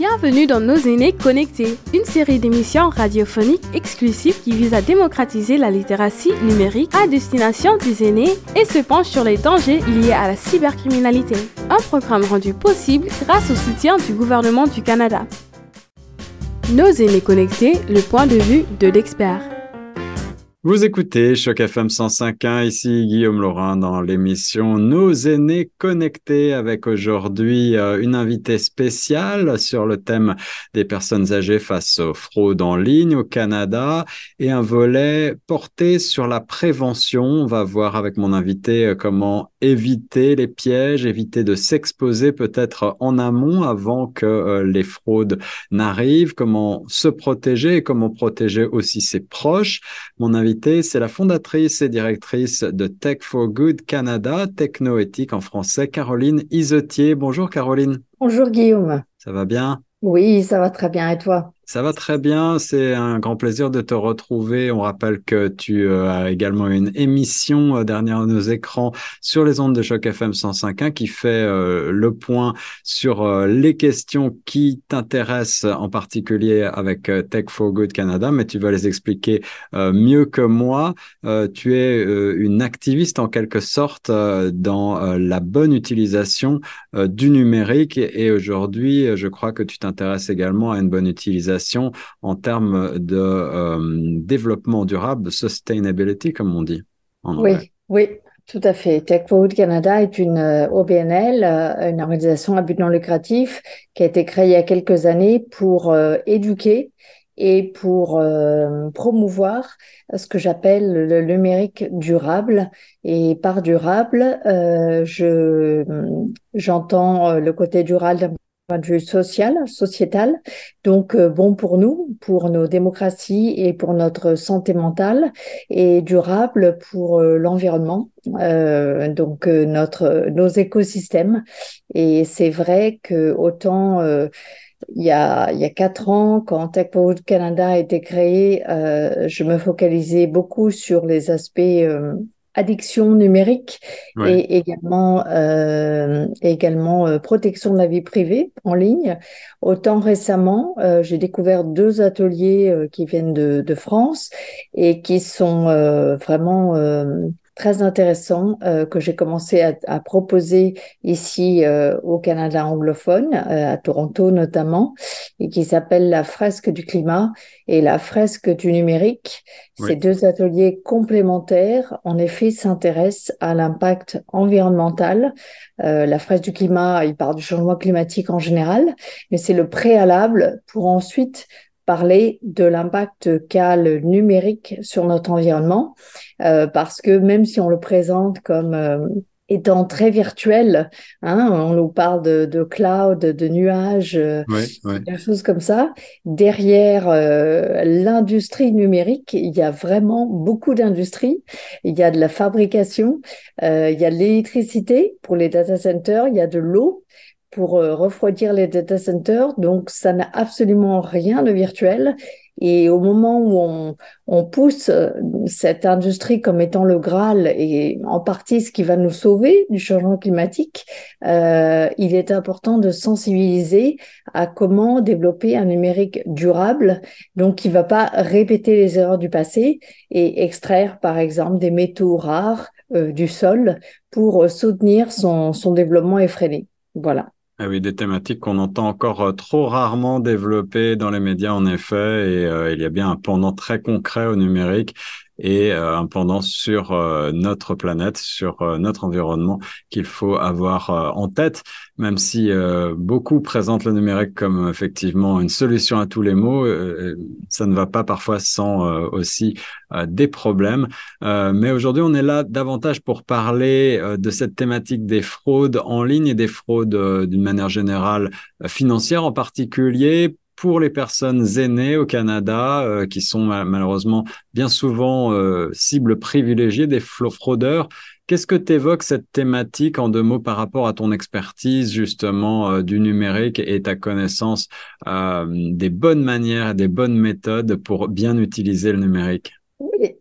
Bienvenue dans Nos aînés connectés, une série d'émissions radiophoniques exclusives qui vise à démocratiser la littératie numérique à destination des aînés et se penche sur les dangers liés à la cybercriminalité. Un programme rendu possible grâce au soutien du gouvernement du Canada. Nos aînés connectés, le point de vue de l'expert. Vous écoutez Choc FM 105.1, ici Guillaume Laurin dans l'émission Nos aînés connectés avec aujourd'hui euh, une invitée spéciale sur le thème des personnes âgées face aux fraudes en ligne au Canada et un volet porté sur la prévention. On va voir avec mon invité euh, comment éviter les pièges, éviter de s'exposer peut-être en amont avant que euh, les fraudes n'arrivent, comment se protéger et comment protéger aussi ses proches. Mon invité c'est la fondatrice et directrice de Tech for Good Canada, technoéthique en français, Caroline Isotier. Bonjour Caroline. Bonjour Guillaume. Ça va bien? Oui, ça va très bien. Et toi? Ça va très bien, c'est un grand plaisir de te retrouver. On rappelle que tu euh, as également une émission euh, dernière nos écrans sur les ondes de choc FM 105.1 qui fait euh, le point sur les questions qui t'intéressent en particulier avec Tech for Good Canada, mais tu vas les expliquer mieux que moi. tu es une activiste en quelque sorte dans la bonne utilisation du numérique et aujourd'hui, je crois que tu t'intéresses également à une bonne utilisation en termes de euh, développement durable, de sustainability, comme on dit en Oui, oui. Tout à fait. Tech Forward Canada est une euh, OBNL, euh, une organisation à but non lucratif qui a été créée il y a quelques années pour éduquer et pour promouvoir ce que j'appelle le numérique durable. Et par durable, je j'entends le côté durable point de vue social, sociétal, donc euh, bon pour nous, pour nos démocraties et pour notre santé mentale, et durable pour euh, l'environnement, euh, donc notre nos écosystèmes. Et c'est vrai que autant il y a, il y a quatre ans, quand Tech Forward Canada a été créé, je me focalisais beaucoup sur les aspects addiction numérique et également euh, également euh, protection de la vie privée en ligne. Autant récemment, euh, j'ai découvert deux ateliers qui viennent de, de, France et qui sont vraiment très intéressant euh, que j'ai commencé à, à, proposer ici euh, au Canada anglophone, euh, à Toronto notamment, et qui s'appelle la fresque du climat et la fresque du numérique. Ces deux ateliers complémentaires, en effet, s'intéressent à l'impact environnemental. la fresque du climat, il parle du changement climatique en général, mais c'est le préalable pour ensuite parler de l'impact qu'a le numérique sur notre environnement, euh, parce que même si on le présente comme euh, étant très virtuel, hein, on nous parle de, de cloud, de nuages, euh, des choses comme ça. Derrière l'industrie numérique, il y a vraiment beaucoup d'industries. Il y a de la fabrication, il y a de l'électricité pour les data centers, il y a de l'eau, pour euh, refroidir les data centers. Donc, ça n'a absolument rien de virtuel. Et au moment où on, on, pousse euh, cette industrie comme étant le Graal et en partie ce qui va nous sauver du changement climatique, euh, il est important de sensibiliser à comment développer un numérique durable, donc qui va pas répéter les erreurs du passé et extraire par exemple des métaux rares euh, du sol pour soutenir son, son développement effréné. Voilà. Ah oui, des thématiques qu'on entend encore euh, trop rarement développées dans les médias, en effet, et euh, il y a bien un pendant très concret au numérique et euh, un pendant sur euh, notre planète, sur euh, notre environnement qu'il faut avoir en tête, même si beaucoup présentent le numérique comme effectivement une solution à tous les maux, ça ne va pas parfois sans aussi des problèmes. mais aujourd'hui, on est là davantage pour parler de cette thématique des fraudes en ligne et des fraudes d'une manière générale financière en particulier pour les personnes aînées au Canada, euh, qui sont malheureusement bien souvent euh, cibles privilégiées des fraudeurs. Qu'est-ce que tu évoques cette thématique en deux mots par rapport à ton expertise justement euh, du numérique et ta connaissance des bonnes manières et des bonnes méthodes pour bien utiliser le numérique?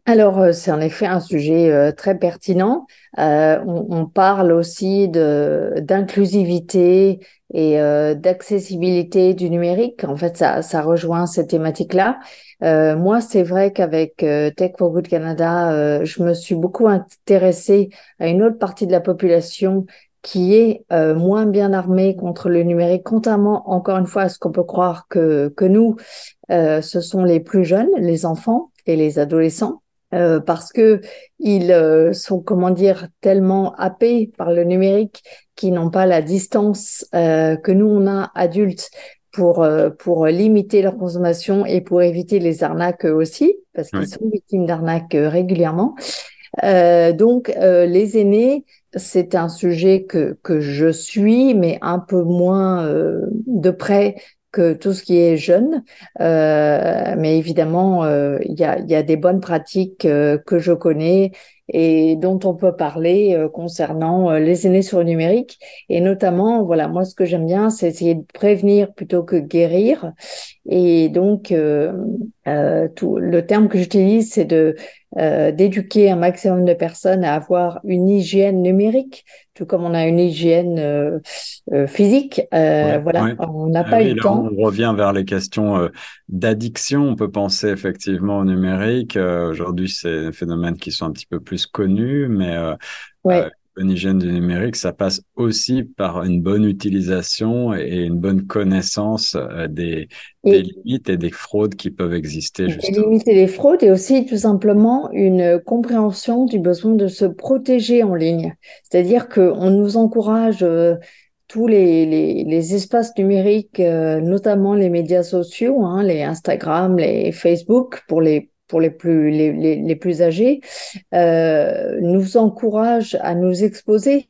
Alors, euh, c'est en effet un sujet euh, très pertinent. Euh, on, parle aussi d'inclusivité et d'accessibilité du numérique. En fait, ça, ça rejoint cette thématique-là. moi, c'est vrai qu'avec Tech for Good Canada, je me suis beaucoup intéressée à une autre partie de la population qui est moins bien armée contre le numérique, contrairement encore une fois à ce qu'on peut croire que, que nous, ce sont les plus jeunes, les enfants et les adolescents. Euh, parce que ils euh, sont, comment dire, tellement happés par le numérique qu'ils n'ont pas la distance euh, que nous on a adultes pour pour limiter leur consommation et pour éviter les arnaques aussi, parce qu'ils sont victimes d'arnaques régulièrement. donc les aînés, c'est un sujet que que je suis, mais un peu moins de près que tout ce qui est jeune. Euh, mais évidemment, euh, il y, a, y, a, des bonnes pratiques euh, que je connais et dont on peut parler euh, concernant les aînés sur le numérique. Et notamment, voilà, moi, ce que j'aime bien, c'est essayer de prévenir plutôt que guérir. Et donc, tout, le terme que j'utilise, c'est de d'éduquer un maximum de personnes à avoir une hygiène numérique tout comme on a une hygiène euh, euh, physique. Euh, voilà, on n'a ah pas eu le temps. On revient vers les questions d'addiction. On peut penser effectivement au numérique. Aujourd'hui, c'est des phénomènes qui sont un petit peu plus connus, mais une hygiène du numérique, ça passe aussi par une bonne utilisation et une bonne connaissance euh, des, limites et des fraudes qui peuvent exister. Des limites et des fraudes et aussi tout simplement une compréhension du besoin de se protéger en ligne. C'est-à-dire qu'on nous encourage euh, tous les, les, espaces numériques, euh, notamment les médias sociaux, hein, les Instagram, les Facebook, pour les pour les plus, les, les, plus âgés, euh, nous encourage à nous exposer.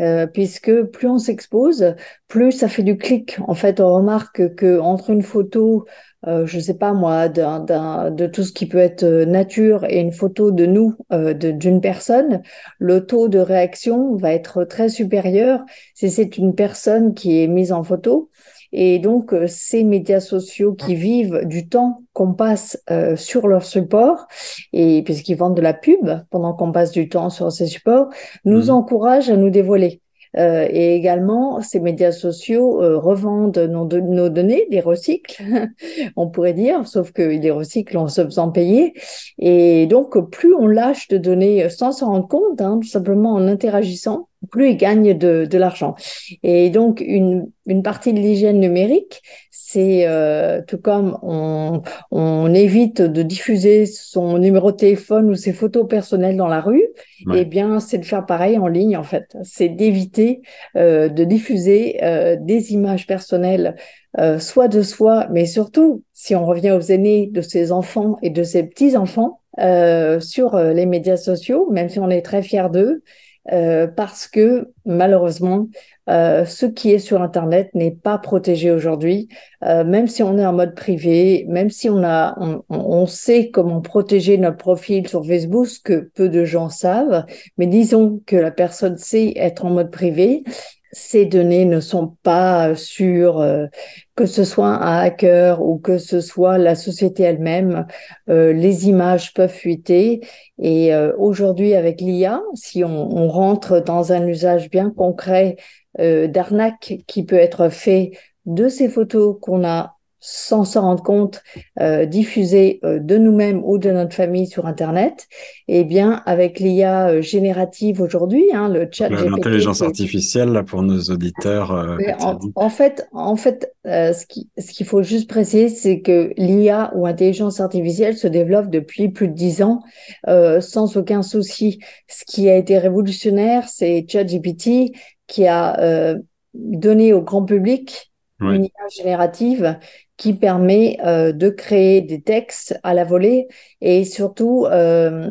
Euh, puisque plus on s'expose, plus ça fait du clic. En fait, on remarque que entre une photo, euh, je sais pas moi, de tout ce qui peut être nature et une photo de nous, euh, d'une personne, le taux de réaction va être très supérieur si c'est une personne qui est mise en photo et donc, euh, ces médias sociaux qui vivent du temps qu'on passe euh, sur leur support, et puisqu'ils vendent de la pub pendant qu'on passe du temps sur ces supports, nous mmh. encouragent à nous dévoiler. Euh, et également, ces médias sociaux euh, revendent nos, nos, données, les recyclent, on pourrait dire, sauf qu'ils les recyclent en se faisant payer. Et donc, plus on lâche de données sans s'en rendre compte, hein, tout simplement en interagissant, plus ils gagnent de, de l'argent. Et donc, une, une partie de l'hygiène numérique, c'est euh, tout comme on, on, évite de diffuser son numéro de téléphone ou ses photos personnelles dans la rue, et eh bien, c'est de faire pareil en ligne, en fait. C'est d'éviter euh, de diffuser euh, des images personnelles, soit de soi, mais surtout, si on revient aux aînés de ses enfants et de ses petits-enfants, sur les médias sociaux, même si on est très fiers d'eux, euh, parce que malheureusement, euh, ce qui est sur Internet n'est pas protégé aujourd'hui. Euh, même si on est en mode privé, même si on a, on, on, sait comment protéger notre profil sur Facebook, ce que peu de gens savent, mais disons que la personne sait être en mode privé, ces données ne sont pas sûres, euh, que ce soit un hacker ou que ce soit la société elle-même, euh, les images peuvent fuiter. Et euh, aujourd'hui, avec l'IA, si on, on, rentre dans un usage bien concret d'arnaque qui peut être fait de ces photos qu'on a sans s'en rendre compte, euh, diffuser euh, de nous-mêmes ou de notre famille sur Internet, eh bien, avec l'IA euh, générative aujourd'hui, hein, le chat L'intelligence artificielle, là, pour nos auditeurs. Euh, en, fait, en fait ce qu'il ce qu'il faut juste préciser, c'est que l'IA ou intelligence artificielle se développe depuis plus de dix ans sans aucun souci. Ce qui a été révolutionnaire, c'est ChatGPT qui a donné au grand public une IA générative qui permet euh, de créer des textes à la volée et surtout euh,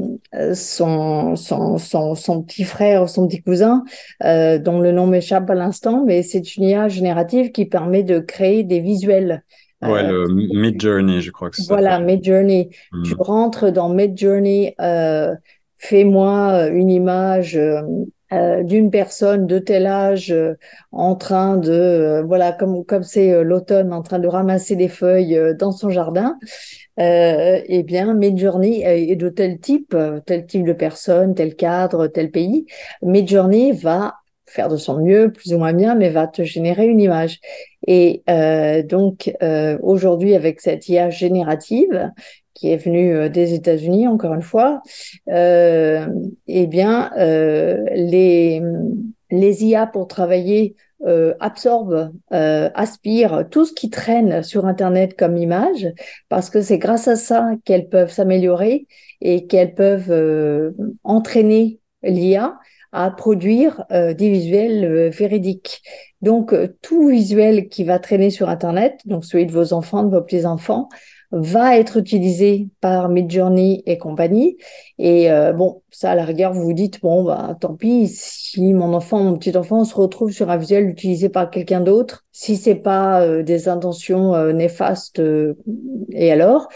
son, son, son, son, petit frère, son petit cousin, euh, dont le nom m'échappe à l'instant, mais c'est une IA générative qui permet de créer des visuels. Ouais, le Mid Journey, je crois que c'est Voilà, Mid Journey. Hmm. Tu rentres dans Mid Journey, fais-moi une image euh, d'une personne de tel âge euh, en train de euh, voilà comme comme c'est l'automne en train de ramasser des feuilles dans son jardin eh bien Midjourney est de tel type tel type de personne tel cadre tel pays. Midjourney va faire de son mieux plus ou moins bien mais va te générer une image. Et donc aujourd'hui avec cette IA générative qui est venu euh, des États-Unis, encore une fois, euh, eh bien, euh, les, les IA pour travailler euh, absorbent, euh, aspirent tout ce qui traîne sur Internet comme image, parce que c'est grâce à ça qu'elles peuvent s'améliorer et qu'elles peuvent euh, entraîner l'IA à produire euh, des visuels véridiques. Donc, tout visuel qui va traîner sur Internet, donc celui de vos enfants, de vos petits-enfants, va être utilisé par Midjourney et compagnie. Et euh, bon, ça, à la rigueur, vous vous dites, bon, bah, tant pis, si mon enfant, mon petit enfant se retrouve sur un visuel utilisé par quelqu'un d'autre, si c'est pas euh, des intentions euh, néfastes, et alors?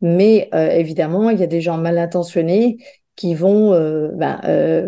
Mais évidemment, il y a des gens mal intentionnés qui vont ben, euh,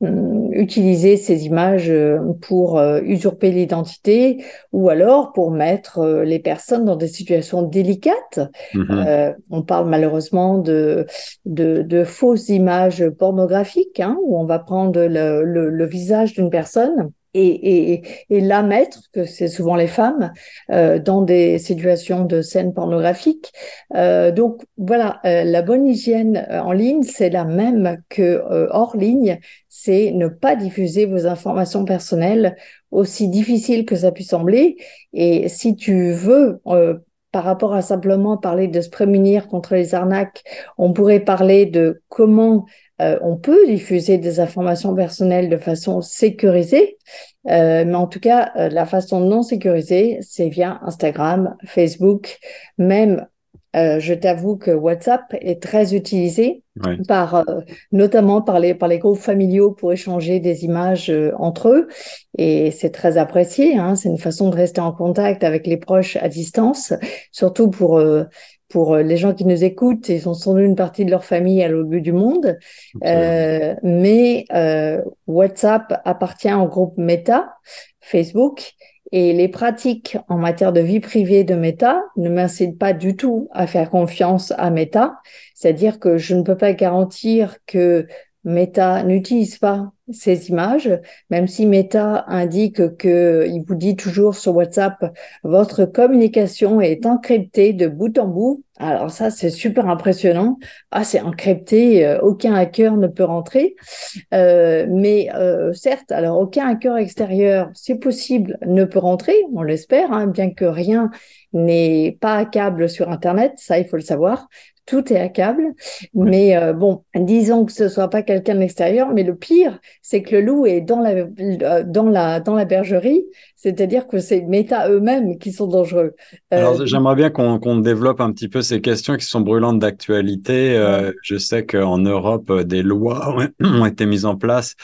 utiliser ces images euh, pour euh, usurper l'identité ou alors pour mettre les personnes dans des situations délicates. Mm-hmm. on parle malheureusement de, de, de fausses images pornographiques hein, où on va prendre le, le, le visage d'une personne et, la mettre, que c'est souvent les femmes, euh, dans des situations de scènes pornographiques. Euh, donc voilà, euh, la bonne hygiène en ligne, c'est la même que hors ligne, c'est ne pas diffuser vos informations personnelles, aussi difficile que ça puisse sembler. Et si tu veux par rapport à simplement parler de se prémunir contre les arnaques, on pourrait parler de comment euh, on peut diffuser des informations personnelles de façon sécurisée, euh, mais en tout cas, euh, la façon non sécurisée, c'est via Instagram, Facebook, même je t'avoue que WhatsApp est très utilisé par notamment par les par les groupes familiaux pour échanger des images entre eux. Et c'est très apprécié. Hein, c'est une façon de rester en contact avec les proches à distance, surtout pour pour euh, les gens qui nous écoutent, ils ont sans doute une partie de leur famille à l'autre bout du monde. Euh, mais euh, WhatsApp appartient au groupe Meta, Facebook, et les pratiques en matière de vie privée de Meta ne m'incitent pas du tout à faire confiance à Meta. C'est-à-dire que je ne peux pas garantir que Meta n'utilise pas ces images, même si Meta indique que il vous dit toujours sur WhatsApp votre communication est encryptée de bout en bout. Alors ça c'est super impressionnant. Ah c'est encrypté, euh, aucun hacker ne peut rentrer. Euh, mais euh, certes, alors aucun hacker extérieur, c'est possible, ne peut rentrer, on l'espère, hein, bien que rien n'est pas hackable sur Internet, ça il faut le savoir tout est à câble. Mais euh, bon, disons que ce soit pas quelqu'un de l'extérieur, mais le pire, c'est que le loup est dans la, euh, dans la, dans la bergerie, c'est-à-dire que c'est Meta eux-mêmes qui sont dangereux. Euh, Alors j'aimerais bien qu'on développe un petit peu ces questions qui sont brûlantes d'actualité. je sais qu'en Europe, des lois ont été mises en place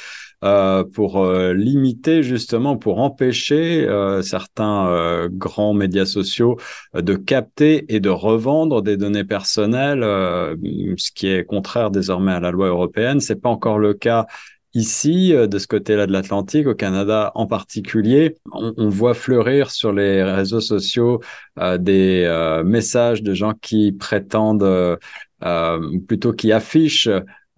euh, pour euh, limiter justement, pour empêcher euh, certains grands médias sociaux de capter et de revendre des données personnelles, ce qui est contraire désormais à la loi européenne. C'est pas encore le cas Ici, de ce côté-là de l'Atlantique, au Canada en particulier, on, voit fleurir sur les réseaux sociaux des messages de gens qui prétendent, plutôt qui affichent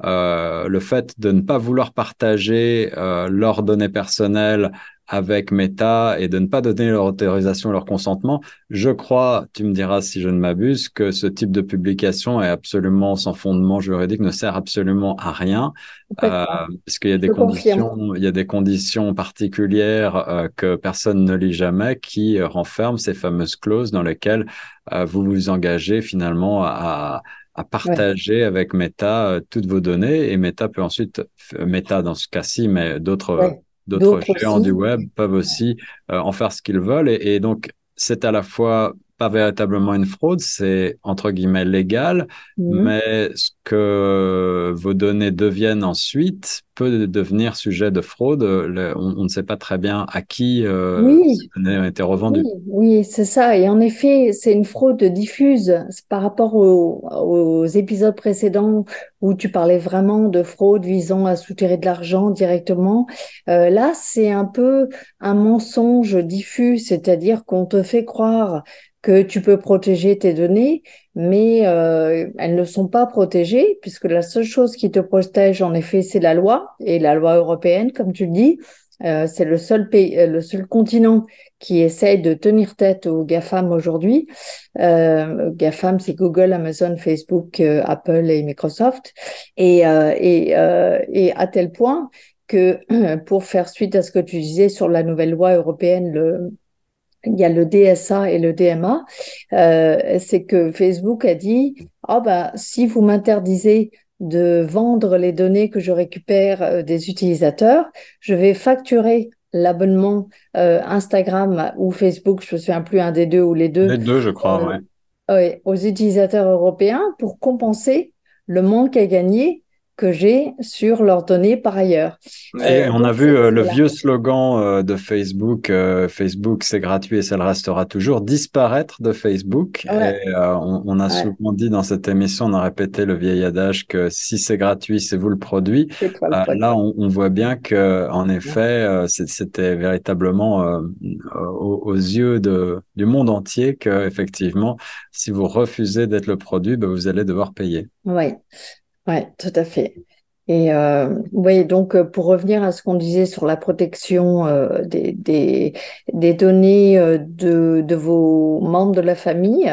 euh, le fait de ne pas vouloir partager euh, leurs données personnelles avec Meta et de ne pas donner leur autorisation, leur consentement, je crois, tu me diras si je ne m'abuse, que ce type de publication est absolument sans fondement juridique, ne sert absolument à rien, euh, parce qu'il y a des conditions, il y a des conditions particulières euh, que personne ne lit jamais qui renferment ces fameuses clauses dans lesquelles euh, vous vous engagez finalement à, à partager avec Meta euh, toutes vos données et Meta peut ensuite, Meta dans ce cas-ci, mais d'autres d'autres géants du web peuvent aussi euh, en faire ce qu'ils veulent et, et donc c'est à la fois pas véritablement une fraude, c'est entre guillemets légal, mhm. mais ce que vos données deviennent ensuite peut devenir sujet de fraude. on, ne sait pas très bien à qui euh, ces données ont été revendues. Oui, c'est ça. Et en effet, c'est une fraude diffuse par rapport aux, épisodes précédents où tu parlais vraiment de fraude visant à soutirer de l'argent directement. Euh, là, c'est un peu un mensonge diffus, c'est-à-dire qu'on te fait croire que tu peux protéger tes données, mais euh, elles ne sont pas protégées puisque la seule chose qui te protège en effet c'est la loi et la loi européenne comme tu le dis. Euh, c'est le seul pays, euh, le seul continent qui essaye de tenir tête aux GAFAM aujourd'hui. GAFAM, c'est Google, Amazon, Facebook, Apple et Microsoft. Et, et, et à tel point que pour faire suite à ce que tu disais sur la nouvelle loi européenne, le, il y a le DSA et le DMA, euh, c'est que Facebook a dit ah bah si vous m'interdisez de vendre les données que je récupère euh, des utilisateurs, je vais facturer l'abonnement euh, Instagram ou Facebook, je me souviens plus un des deux ou les deux. Les deux, je crois, ouais. ouais. Aux utilisateurs européens pour compenser le manque à gagner que j'ai sur leurs données par ailleurs. Et euh, on a vu euh, le vieux slogan euh, de Facebook, Facebook c'est gratuit et ça le restera toujours, disparaître de Facebook. Et on, a souvent dit dans cette émission, on a répété le vieil adage que si c'est gratuit, c'est vous le produit. là, on, voit bien que en effet, c'était véritablement aux, yeux de, du monde entier que effectivement, si vous refusez d'être le produit, ben, vous allez devoir payer. Oui. Oui, tout à fait. Et euh, oui, donc euh, pour revenir à ce qu'on disait sur la protection euh, des, des, des, données euh, de, de vos membres de la famille,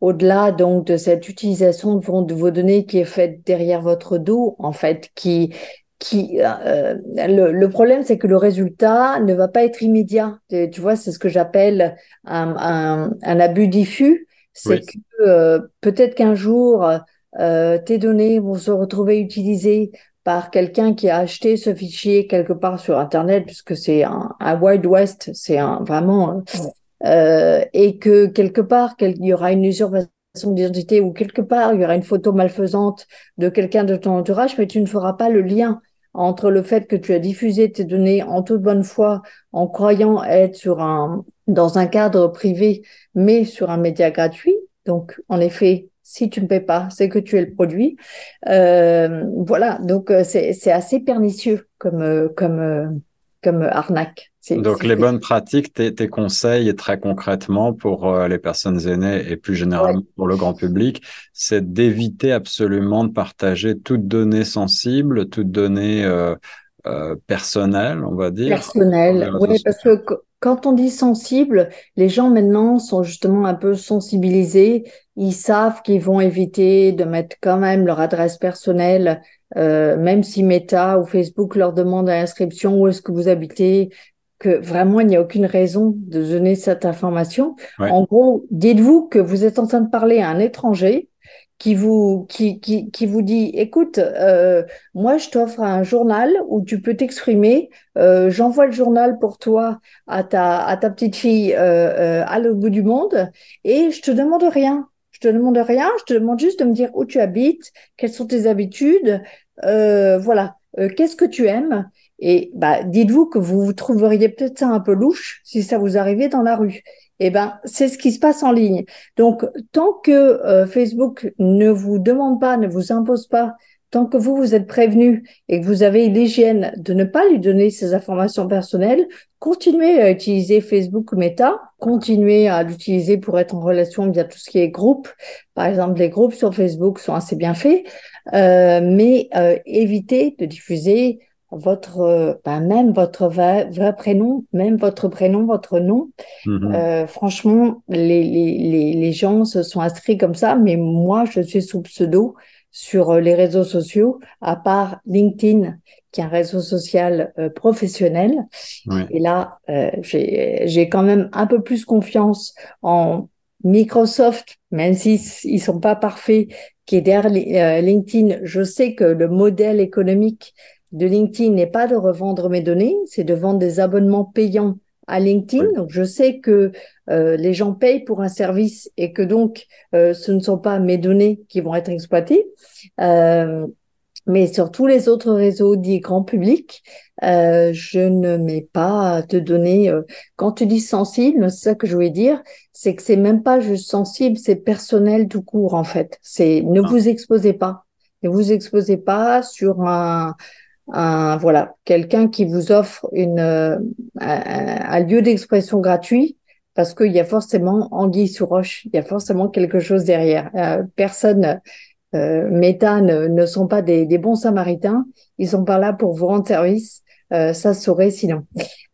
au-delà donc de cette utilisation de vos, de vos données qui est faite derrière votre dos, en fait, qui qui euh, le, le, problème c'est que le résultat ne va pas être immédiat. Tu vois, c'est ce que j'appelle un, un, un, abus diffus. C'est que peut-être qu'un jour euh, tes données vont se retrouver utilisées par quelqu'un qui a acheté ce fichier quelque part sur Internet, puisque c'est un, un Wild West, c'est un, vraiment, euh, et que quelque part, il y aura une usurpation d'identité ou quelque part, il y aura une photo malfaisante de quelqu'un de ton entourage, mais tu ne feras pas le lien entre le fait que tu as diffusé tes données en toute bonne foi, en croyant être sur un, dans un cadre privé, mais sur un média gratuit. Donc, en effet, si tu ne paies pas, c'est que tu es le produit. Euh, voilà, donc euh, c'est assez pernicieux comme, euh, comme, comme arnaque. Donc les bonnes pratiques, tes, tes, conseils très concrètement pour les personnes aînées et plus généralement pour le grand public, c'est d'éviter absolument de partager toute donnée sensible, toute donnée personnelle, on va dire. Personnelle, oui, parce que quand on dit sensible, les gens maintenant sont justement un peu sensibilisés. Ils savent qu'ils vont éviter de mettre quand même leur adresse personnelle, euh, même si Meta ou Facebook leur demandent à l'inscription où est-ce que vous habitez, que vraiment il n'y a aucune raison de donner cette information. En gros, dites-vous que vous êtes en train de parler à un étranger qui vous, qui, qui, qui vous dit, écoute, euh, moi je t'offre un journal où tu peux t'exprimer, euh, j'envoie le journal pour toi à ta, à ta petite fille euh, à l'autre bout du monde et je te demande rien. Je te demande rien, je te demande juste de me dire où tu habites, quelles sont tes habitudes, voilà, qu'est-ce que tu aimes? Et bah, dites-vous que vous, vous trouveriez peut-être ça un peu louche si ça vous arrivait dans la rue eh ben, c'est ce qui se passe en ligne. Donc, tant que euh, Facebook ne vous demande pas, ne vous impose pas, tant que vous, vous êtes prévenu et que vous avez l'hygiène de ne pas lui donner ces informations personnelles, continuez à utiliser Facebook Meta, continuez à l'utiliser pour être en relation via tout ce qui est groupe. Par exemple, les groupes sur Facebook sont assez bien faits, euh, mais euh, évitez de diffuser votre, euh, ben même votre vrai, prénom, même votre prénom, votre nom. Mhm. Euh, franchement, les, les, les, gens se sont inscrits comme ça, mais moi, je suis sous pseudo sur euh, les réseaux sociaux, à part LinkedIn, qui est un réseau social professionnel. Et là, j'ai quand même un peu plus confiance en Microsoft, même s'ils ils sont pas parfaits, qui est derrière LinkedIn. Je sais que le modèle économique de LinkedIn n'est pas de revendre mes données, c'est de vendre des abonnements payants à LinkedIn. Donc, je sais que euh, les gens payent pour un service et que donc euh, ce ne sont pas mes données qui vont être exploitées. Euh, mais sur tous les autres réseaux dits grand public, je ne mets pas de données. quand tu dis sensible, c'est ça que je voulais dire, c'est que c'est même pas juste sensible, c'est personnel tout court en fait. C'est ne ah. vous exposez pas, ne vous exposez pas sur un, un voilà. Quelqu'un qui vous offre une un, un lieu d'expression gratuit parce qu'il y a forcément anguille sous roche, il y a forcément quelque chose derrière. Euh, personne, euh, Méta ne, sont pas des, bons samaritains, ils sont pas là pour vous rendre service, euh, ça saurait sinon.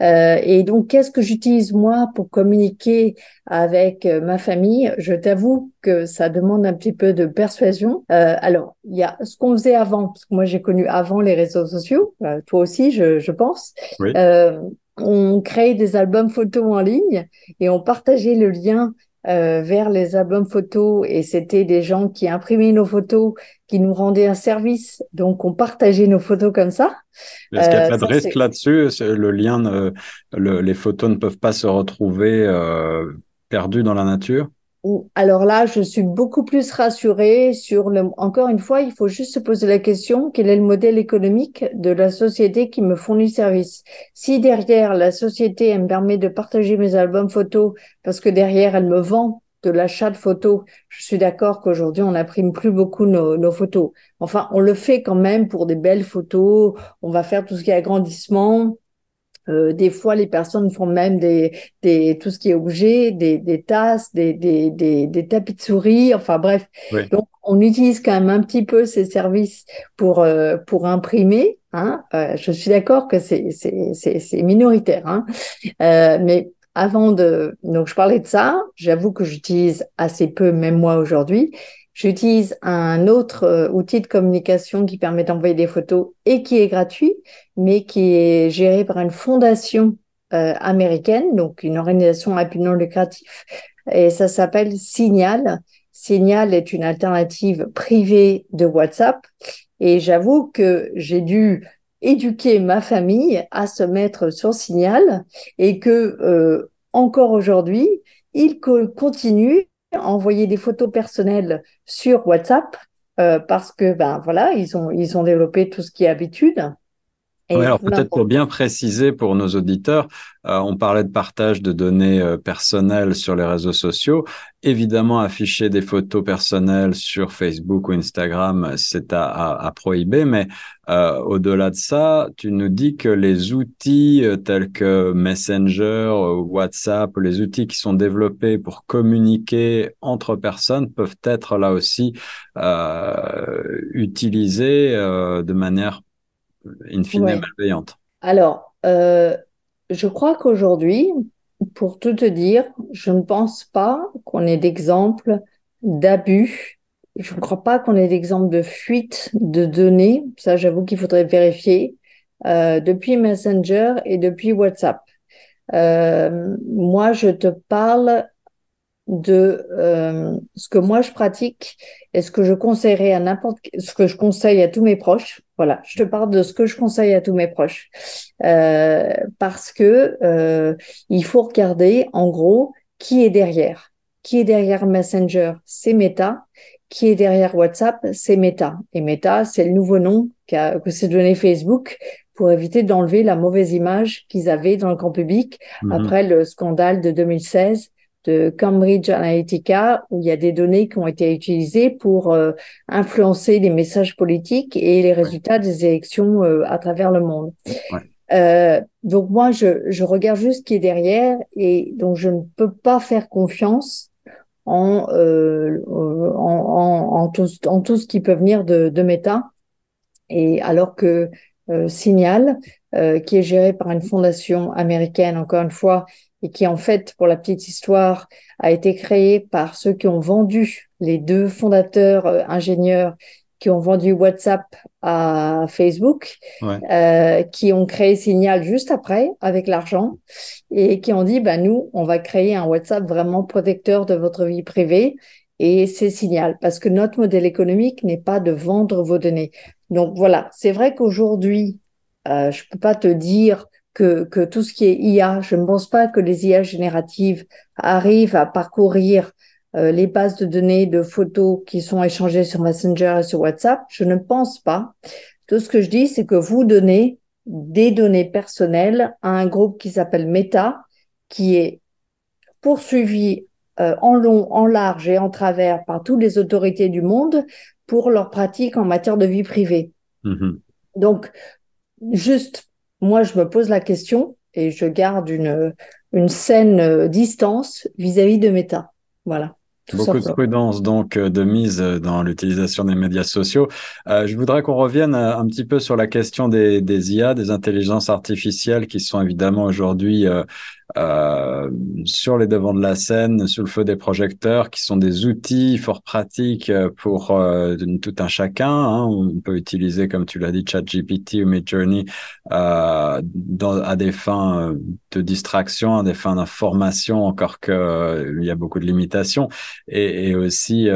Euh, et donc, qu'est-ce que j'utilise moi pour communiquer avec euh, ma famille? Je t'avoue que ça demande un petit peu de persuasion. alors, il y a ce qu'on faisait avant, parce que moi j'ai connu avant les réseaux sociaux, toi aussi, je, je pense. Oui on créait des albums photos en ligne et on partageait le lien euh, vers les albums photos et c'était des gens qui imprimaient nos photos, qui nous rendaient un service. Donc on partageait nos photos comme ça. Est-ce qu'il n'y a pas de risque là-dessus? Le lien, les photos ne peuvent pas se retrouver euh, perdues dans la nature? Alors là, je suis beaucoup plus rassurée sur le. Encore une fois, il faut juste se poser la question quel est le modèle économique de la société qui me fournit le service? Si derrière la société elle me permet de partager mes albums photos parce que derrière elle me vend de l'achat de photos, je suis d'accord qu'aujourd'hui on n'imprime plus beaucoup nos, nos, photos. Enfin, on le fait quand même pour des belles photos. On va faire tout ce qui est agrandissement euh, des fois, les personnes font même des, des tout ce qui est objet, des, des tasses, des, des, des, des, tapis de souris. Enfin bref, donc on utilise quand même un petit peu ces services pour euh, pour imprimer. Hein. Euh, je suis d'accord que c'est c'est c'est minoritaire, hein. mais avant de donc je parlais de ça. J'avoue que j'utilise assez peu, même moi aujourd'hui. J'utilise un autre euh, outil de communication qui permet d'envoyer des photos et qui est gratuit, mais qui est géré par une fondation euh, américaine, donc une organisation à but non lucratif. Et ça s'appelle Signal. Signal est une alternative privée de WhatsApp. Et j'avoue que j'ai dû éduquer ma famille à se mettre sur Signal et que euh, encore aujourd'hui, ils continuent envoyer des photos personnelles sur WhatsApp euh, parce que ben voilà ils ont ils ont développé tout ce qui est habitude alors peut-être pour bien préciser pour nos auditeurs, euh, on parlait de partage de données euh, personnelles sur les réseaux sociaux. Évidemment, afficher des photos personnelles sur Facebook ou Instagram, c'est à, à, prohiber. Mais euh, au-delà de ça, tu nous dis que les outils tels que Messenger, WhatsApp, les outils qui sont développés pour communiquer entre personnes peuvent être là aussi utilisés de manière in fine malveillante Alors, euh, je crois qu'aujourd'hui, pour tout te dire, je ne pense pas qu'on ait d'exemple d'abus. Je ne crois pas qu'on ait d'exemple de fuite de données. Ça, j'avoue qu'il faudrait vérifier euh, depuis Messenger et depuis WhatsApp. Euh, moi, je te parle de euh, ce que moi je pratique et ce que je conseillerais à n'importe ce que je conseille à tous mes proches. Voilà, je te parle de ce que je conseille à tous mes proches euh, parce que euh, il faut regarder en gros qui est derrière. Qui est derrière Messenger, c'est Meta. Qui est derrière WhatsApp, c'est Meta. Et Meta, c'est le nouveau nom que s'est donné Facebook pour éviter d'enlever la mauvaise image qu'ils avaient dans le grand public mhm. après le scandale de 2016 de Cambridge Analytica où il y a des données qui ont été utilisées pour euh, influencer les messages politiques et les résultats des élections euh, à travers le monde. Euh, donc moi, je, je, regarde juste ce qui est derrière et donc je ne peux pas faire confiance en, en, en, en, tout, en tout ce qui peut venir de, de Meta. Et alors que Signal, qui est géré par une fondation américaine, encore une fois, et qui en fait, pour la petite histoire, a été créé par ceux qui ont vendu, les deux fondateurs euh, ingénieurs qui ont vendu WhatsApp à Facebook, euh, qui ont créé Signal juste après avec l'argent et qui ont dit, bah, nous, on va créer un WhatsApp vraiment protecteur de votre vie privée et c'est Signal parce que notre modèle économique n'est pas de vendre vos données. Donc voilà, c'est vrai qu'aujourd'hui, euh, je peux pas te dire que, que tout ce qui est IA. Je ne pense pas que les IA génératives arrivent à parcourir euh, les bases de données de photos qui sont échangées sur Messenger et sur WhatsApp. Je ne pense pas. Tout ce que je dis, c'est que vous donnez des données personnelles à un groupe qui s'appelle Meta, qui est poursuivi euh, en long, en large et en travers par toutes les autorités du monde pour leurs pratiques en matière de vie privée. Mm-hmm. Donc, juste, moi, je me pose la question et je garde une, une saine euh, distance vis-à-vis de Meta. Voilà. Beaucoup de prudence donc euh, de mise dans l'utilisation des médias sociaux. Euh, je voudrais qu'on revienne un petit peu sur la question des, des IA, des intelligences artificielles qui sont évidemment aujourd'hui euh, euh, sur les devants de la scène, sous le feu des projecteurs, qui sont des outils fort pratiques euh, pour euh, tout un chacun. Hein. On peut utiliser, comme tu l'as dit, ChatGPT ou Midjourney euh, à des fins de distraction, à des fins d'information, encore que il y a beaucoup de limitations, et, et aussi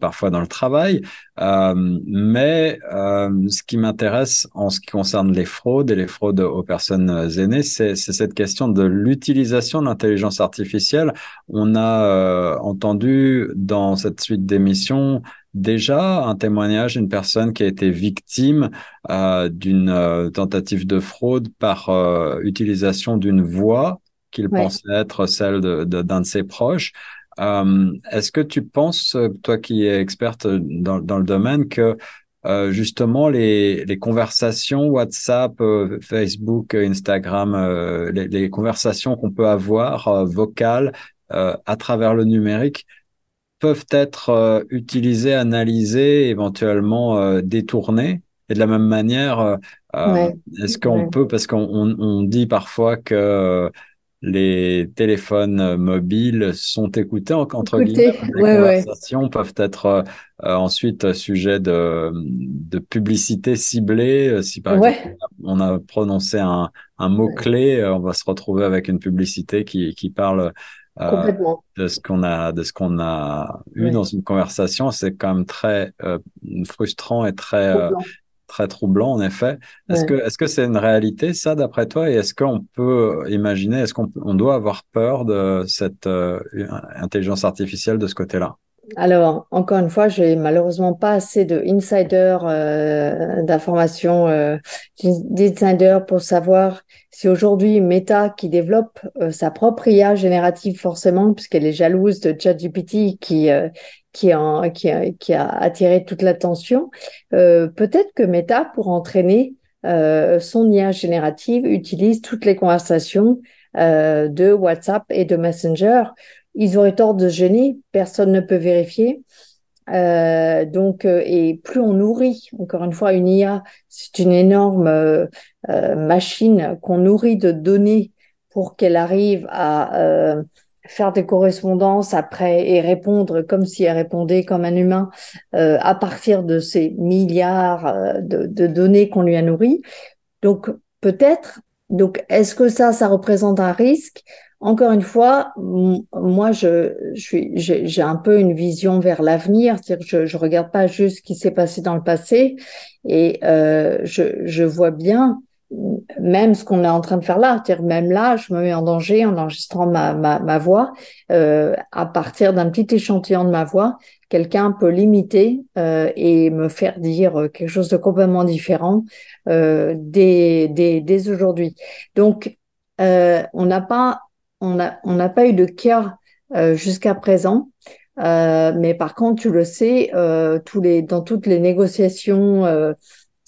parfois dans le travail. Mais ce qui m'intéresse en ce qui concerne les fraudes et les fraudes aux personnes aînées, c'est cette question de l'utilisation de l'intelligence artificielle, on a euh, entendu dans cette suite d'émissions déjà un témoignage d'une personne qui a été victime euh, d'une euh, tentative de fraude par utilisation d'une voix qu'il pensait être celle d'un de, d'un de, ses proches. Est-ce que tu penses, toi qui es experte dans, dans le domaine, que euh, justement les, les, conversations WhatsApp, euh, Facebook, Instagram, euh, les, les, conversations qu'on peut avoir vocales à travers le numérique peuvent être utilisées, analysées, éventuellement détournées? Et de la même manière, est-ce qu'on peut, parce qu'on on dit parfois que les téléphones euh, mobiles sont écoutés entre guillemets. Les conversations peuvent être euh, euh, ensuite sujet de, de publicité ciblée. Si par exemple on a prononcé un, un mot clé, on va se retrouver avec une publicité qui, qui parle de ce qu'on a de ce qu'on a eu dans une conversation. C'est quand même très frustrant et très très troublant en effet. Est-ce que est-ce que c'est une réalité ça d'après toi? Et est-ce qu'on peut imaginer est-ce qu'on on doit avoir peur de cette euh, intelligence artificielle de ce côté-là? Alors, encore une fois, j'ai malheureusement pas assez de insider euh, d'informations euh, d'insider pour savoir si aujourd'hui Meta, qui développe euh, sa propre IA générative forcément, puisqu'elle est jalouse de ChatGPT qui qui a, qui, a, qui a attiré toute l'attention, peut-être que Meta, pour entraîner son IA générative, utilise toutes les conversations de WhatsApp et de Messenger ils auraient tort de gêner, personne ne peut vérifier. Euh, donc, euh, et plus on nourrit, encore une fois, une IA, c'est une énorme euh, machine qu'on nourrit de données pour qu'elle arrive à faire des correspondances après et répondre comme si elle répondait comme un humain à partir de ces milliards de, de données qu'on lui a nourries. Donc, peut-être, donc, est-ce que ça, ça représente un risque? Encore une fois, moi, je, suis, j'ai un peu une vision vers l'avenir, c'est-à-dire je, je regarde pas juste ce qui s'est passé dans le passé, et euh, je, je vois bien même ce qu'on est en train de faire là, c'est-à-dire même là, je me mets en danger en enregistrant ma, ma, ma voix euh, à partir d'un petit échantillon de ma voix. Quelqu'un peut l'imiter euh, et me faire dire quelque chose de complètement différent euh, dès, dès, dès aujourd'hui. Donc, euh, on n'a pas on n'a on n'a pas eu de cas euh, jusqu'à présent. Euh, mais par contre, tu le sais, euh, tous les, dans toutes les négociations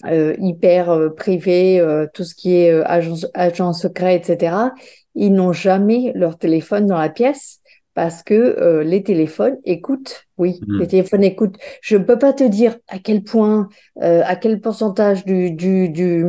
hyper privées, tout ce qui est agent, agent secret, etc., ils n'ont jamais leur téléphone dans la pièce parce que les téléphones écoutent. Oui, mmh. les téléphones écoutent. Je ne peux pas te dire à quel point, à quel pourcentage du, du, du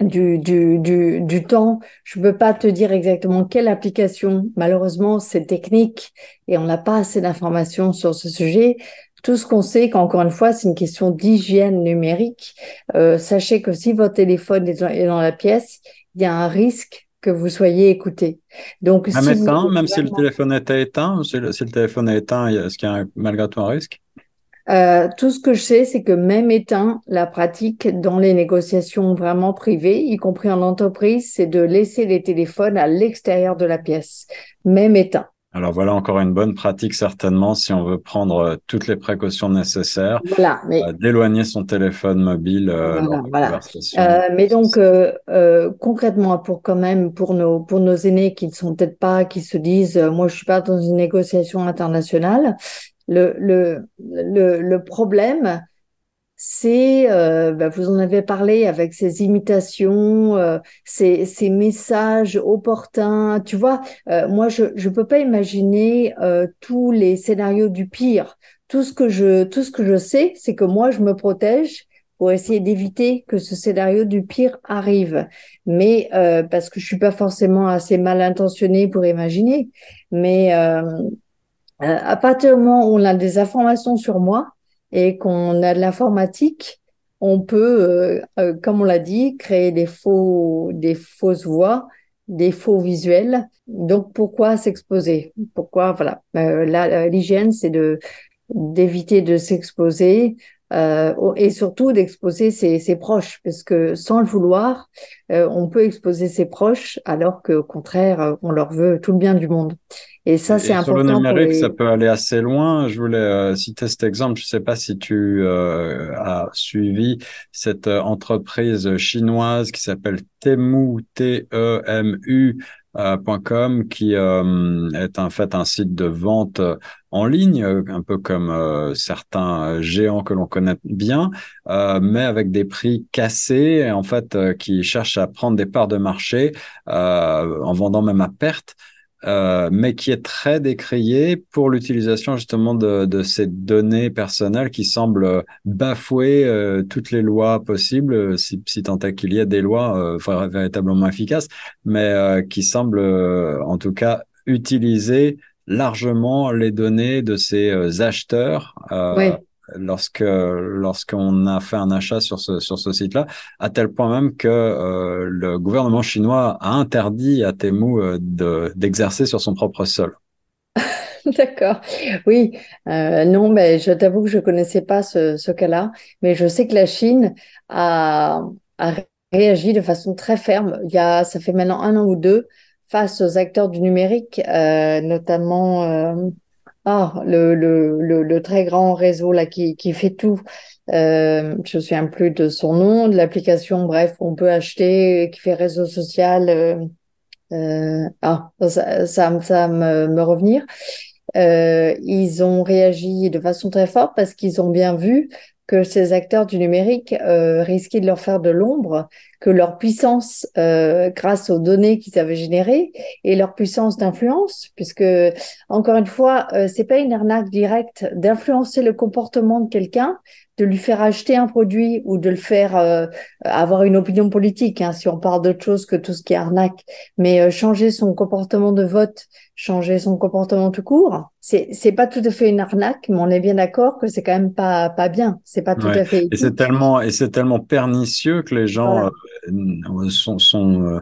du, du, du, du temps. Je ne peux pas te dire exactement quelle application. Malheureusement, c'est technique et on n'a pas assez d'informations sur ce sujet. Tout ce qu'on sait, qu'encore une fois, c'est une question d'hygiène numérique. Euh, sachez que si votre téléphone est dans, la pièce, il y a un risque que vous soyez écouté. Donc, même éteint, même si le téléphone était éteint, si le, si le téléphone est éteint, est-ce qu'il y a malgré tout un risque? Euh, tout ce que je sais, c'est que même éteint, la pratique dans les négociations vraiment privées, y compris en entreprise, c'est de laisser les téléphones à l'extérieur de la pièce, même éteint. Alors voilà encore une bonne pratique certainement si on veut prendre euh, toutes les précautions nécessaires, voilà, mais... Euh, d'éloigner son téléphone mobile. Euh, voilà, mais donc concrètement pour quand même pour nos pour nos aînés qui ne sont peut-être pas qui se disent moi je suis pas dans une négociation internationale, le le le, le problème c'est, euh, bah, vous en avez parlé avec ces imitations, euh, ces, ces, messages opportuns. Tu vois, euh, moi, je ne peux pas imaginer euh, tous les scénarios du pire. Tout ce que je, tout ce que je sais, c'est que moi, je me protège pour essayer d'éviter que ce scénario du pire arrive. Mais euh, parce que je suis pas forcément assez mal intentionnée pour imaginer. Mais à partir du moment où on a des informations sur moi, et qu'on a de l'informatique, on peut, euh, euh, comme on l'a dit, créer des faux, des fausses voix, des faux visuels. Donc pourquoi s'exposer? Pourquoi voilà euh, L'hygiène, c'est de d'éviter de s'exposer, euh, et surtout d'exposer ses, ses, proches, parce que sans le vouloir, euh, on peut exposer ses proches alors qu'au contraire, euh, on leur veut tout le bien du monde. Et ça, c'est important. Sur le numérique, ça peut aller assez loin. Je voulais euh, citer cet exemple. Je ne sais pas si tu euh, as suivi cette entreprise chinoise qui s'appelle Temu, T-E-M-U, .com qui euh, est en fait un site de vente en ligne, un peu comme euh, certains géants que l'on connaît bien, euh, mais avec des prix cassés, en fait, qui cherchent à prendre des parts de marché en vendant même à perte. Euh, mais qui est très décrié pour l'utilisation justement de, de, ces données personnelles qui semblent bafouer euh, toutes les lois possibles, si, si tant est qu'il y ait des lois euh, véritablement efficaces, mais qui semblent en tout cas utiliser largement les données de ces acheteurs. Oui lorsque lorsqu'on a fait un achat sur ce sur ce site-là, à tel point même que euh, le gouvernement chinois a interdit à Temu euh, de d'exercer sur son propre sol. D'accord. Oui, euh, non, mais je t'avoue que je connaissais pas ce, cas-là, mais je sais que la Chine a, a réagi de façon très ferme. Il y a, ça fait maintenant un an ou deux, face aux acteurs du numérique, notamment ah, le, très grand réseau qui, fait tout. Euh, je me souviens plus de son nom, de l'application, bref, on peut acheter, qui fait réseau social. Euh, euh, ah, ça, ça, ça me, me revenir. Ils ont réagi de façon très forte parce qu'ils ont bien vu que ces acteurs du numérique risquaient de leur faire de l'ombre, que leur puissance, euh, grâce aux données qu'ils avaient générées, et leur puissance d'influence, puisque encore une fois, euh, c'est pas une arnaque directe d'influencer le comportement de quelqu'un, de lui faire acheter un produit ou de le faire euh, avoir une opinion politique, hein, si on parle d'autre chose que tout ce qui est arnaque, mais euh, changer son comportement de vote, changer son comportement tout court, c'est c'est pas tout à fait une arnaque, mais on est bien d'accord que c'est quand même pas pas bien, c'est pas tout à fait. Et c'est tellement et c'est tellement pernicieux que les gens euh, sont sont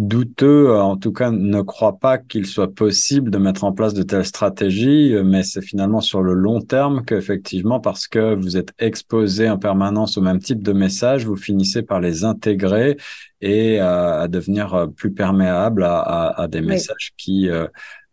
douteux, euh, en tout cas ne croient pas qu'il soit possible de mettre en place de telles stratégies, euh, mais c'est finalement sur le long terme qu'effectivement, parce que vous êtes exposé en permanence au même type de messages, vous finissez par les intégrer et à devenir plus perméable à, à, des messages qui euh,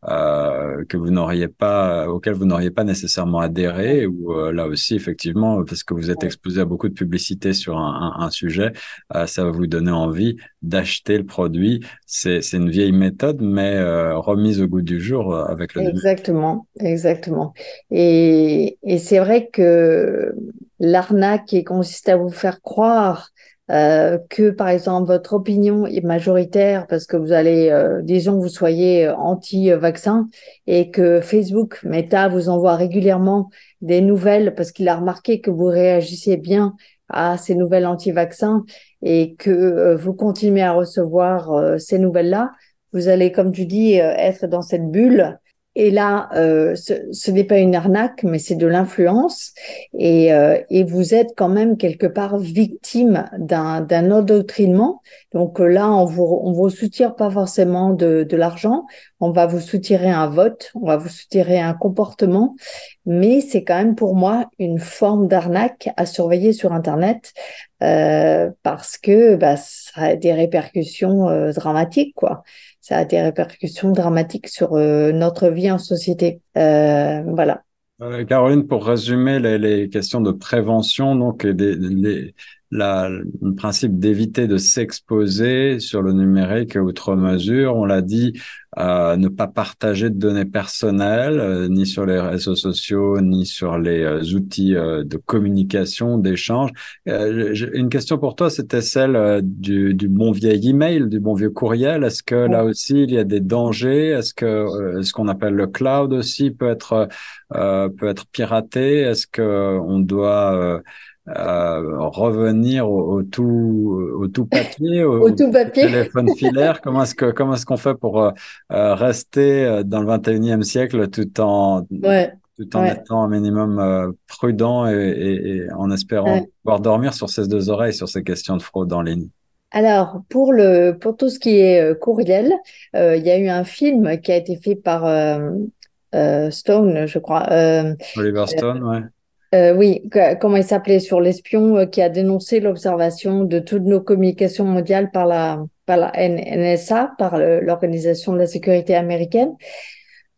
que vous n'auriez pas, auquel vous n'auriez pas nécessairement adhéré, ou euh, là aussi effectivement, parce que vous êtes exposé à beaucoup de publicité sur un, un, un sujet, euh, ça va vous donner envie d'acheter le produit. C'est une vieille méthode, mais euh, remise au goût du jour avec le. Exactement, exactement. Et, et c'est vrai que l'arnaque qui consiste à vous faire croire euh, que par exemple votre opinion est majoritaire parce que vous allez, euh, disons, vous soyez anti-vaccin et que Facebook, Meta vous envoie régulièrement des nouvelles parce qu'il a remarqué que vous réagissez bien à ces nouvelles anti-vaccins et que euh, vous continuez à recevoir ces nouvelles-là, vous allez, comme tu dis, être dans cette bulle et là, euh, ce, n'est pas une arnaque, mais c'est de l'influence. Et, euh, et, vous êtes quand même quelque part victime d'un, d'un endoctrinement. Donc euh, là, on vous, on vous soutire pas forcément de, de l'argent. On va vous soutirer un vote, on va vous soutirer un comportement. Mais c'est quand même pour moi une forme d'arnaque à surveiller sur Internet euh, parce que bah, ça a des répercussions euh, dramatiques, quoi ça a des répercussions dramatiques sur euh, notre vie en société. Euh, voilà. Euh, Caroline, pour résumer les, questions de prévention, donc les, la, le principe d'éviter de s'exposer sur le numérique outre mesure. On l'a dit, euh, ne pas partager de données personnelles, euh, ni sur les réseaux sociaux, ni sur les euh, outils de communication, d'échange. une question pour toi, c'était celle du, du, bon vieil email, du bon vieux courriel. Est-ce que là aussi il y a des dangers? Est-ce que ce qu'on appelle le cloud aussi peut être peut être piraté? Est-ce que on doit euh, revenir au, tout au tout papier, au, tout papier. téléphone filaire. comment est-ce que comment est-ce qu'on fait pour euh, euh rester euh, dans le 21e siècle tout en tout en étant un minimum euh, prudent et, et, et, en espérant pouvoir dormir sur ses deux oreilles sur ces questions de fraude en ligne. Alors, pour, le, pour tout ce qui est courriel, il y a eu un film qui a été fait par Stone, je crois. Oliver Stone, ouais. Euh, oui, comment il s'appelait sur l'espion euh, qui a dénoncé l'observation de toutes nos communications mondiales par la, par la NSA, par l'Organisation de la sécurité américaine.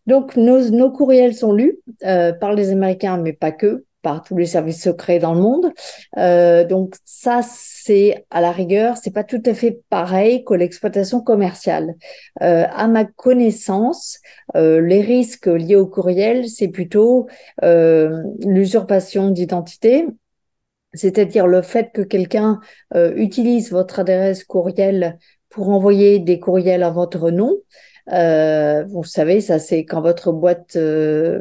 Donc, nos, nos courriels sont lus euh, par les Américains, mais pas que par tous les services secrets dans le monde. Euh, donc ça, c'est à la rigueur, c'est pas tout à fait pareil que l'exploitation commerciale. Euh, à ma connaissance, euh, les risques liés au courriel, c'est plutôt euh, l'usurpation d'identité, c'est-à-dire le fait que quelqu'un euh, utilise votre adresse courriel pour envoyer des courriels à votre nom. Euh, vous savez, ça c'est quand votre boîte, euh,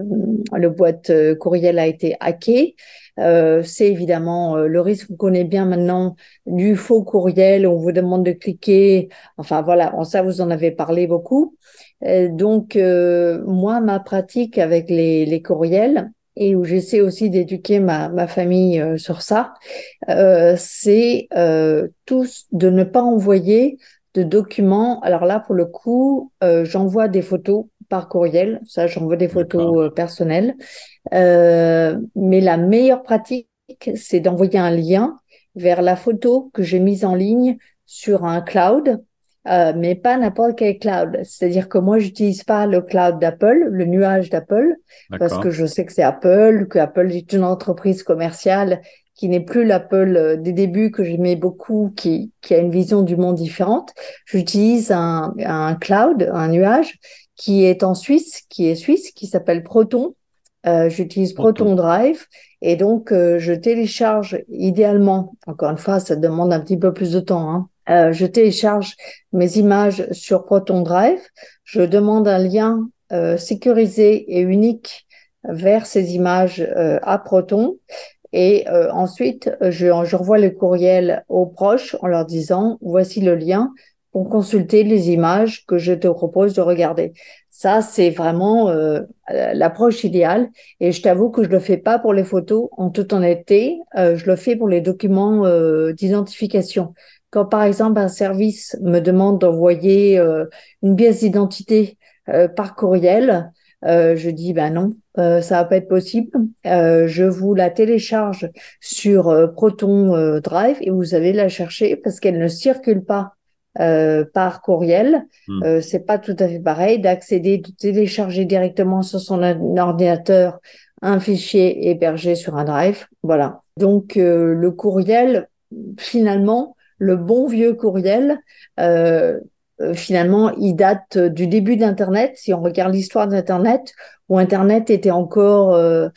le boîte euh, courriel a été hacké. Euh, c'est évidemment euh, le risque qu'on connaît bien maintenant du faux courriel. On vous demande de cliquer. Enfin voilà, ça vous en avez parlé beaucoup. donc moi, ma pratique avec les, les courriels et où j'essaie aussi d'éduquer ma, ma famille sur ça, c'est tous de ne pas envoyer de documents. Alors là, pour le coup, euh, j'envoie des photos par courriel. Ça, j'envoie des photos euh, personnelles. Euh, mais la meilleure pratique, c'est d'envoyer un lien vers la photo que j'ai mise en ligne sur un cloud, mais pas n'importe quel cloud. C'est-à-dire que moi, j'utilise pas le cloud d'Apple, le nuage d'Apple, parce que je sais que c'est Apple, que Apple est une entreprise commerciale qui n'est plus l'Apple euh, des débuts que j'aimais beaucoup, qui, qui a une vision du monde différente. J'utilise un, un cloud, un nuage, qui est en Suisse, qui est suisse, qui s'appelle Proton. Euh, J'utilise Proton Drive et donc euh, je télécharge idéalement, encore une fois, ça demande un petit peu plus de temps. Hein, euh, je télécharge mes images sur Proton Drive. Je demande un lien euh, sécurisé et unique vers ces images à Proton. Et euh, ensuite, je, je revois le courriel aux proches en leur disant, voici le lien pour consulter les images que je te propose de regarder. Ça, c'est vraiment euh, l'approche idéale. Et je t'avoue que je le fais pas pour les photos. En toute honnêteté, euh, je le fais pour les documents euh, d'identification. Quand, par exemple, un service me demande d'envoyer une pièce d'identité par courriel, je dis, ben non, euh, ça va pas être possible. Euh, je vous la télécharge sur euh, Proton Drive et vous allez la chercher parce qu'elle ne circule pas par courriel. Hmm. c'est pas tout à fait pareil d'accéder, de télécharger directement sur son ordinateur un fichier hébergé sur un drive. Voilà. Donc le courriel, finalement, le bon vieux courriel, euh, finalement, il date euh, du début d'Internet. Si on regarde l'histoire d'Internet, où Internet était encore, euh,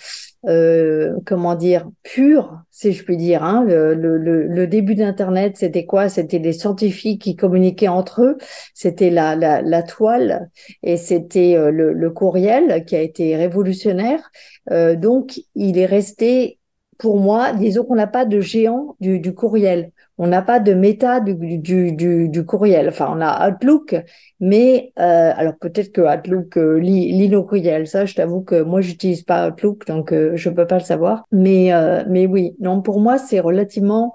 euh, comment dire, pur, si je puis dire. Hein. Le, le, le, début d'Internet, c'était quoi? C'était des scientifiques qui communiquaient entre eux. C'était la, la, la, toile et c'était le, le, courriel qui a été révolutionnaire. donc, il est resté pour moi, disons qu'on n'a pas de géant du, du courriel. On n'a pas de méta du, du, courriel. Enfin, on a Outlook, mais euh, alors peut-être que Outlook euh, lit, lit, nos courriels. Ça, je t'avoue que moi, j'utilise pas Outlook, donc euh, je peux pas le savoir. Mais euh, mais oui, non, pour moi, c'est relativement.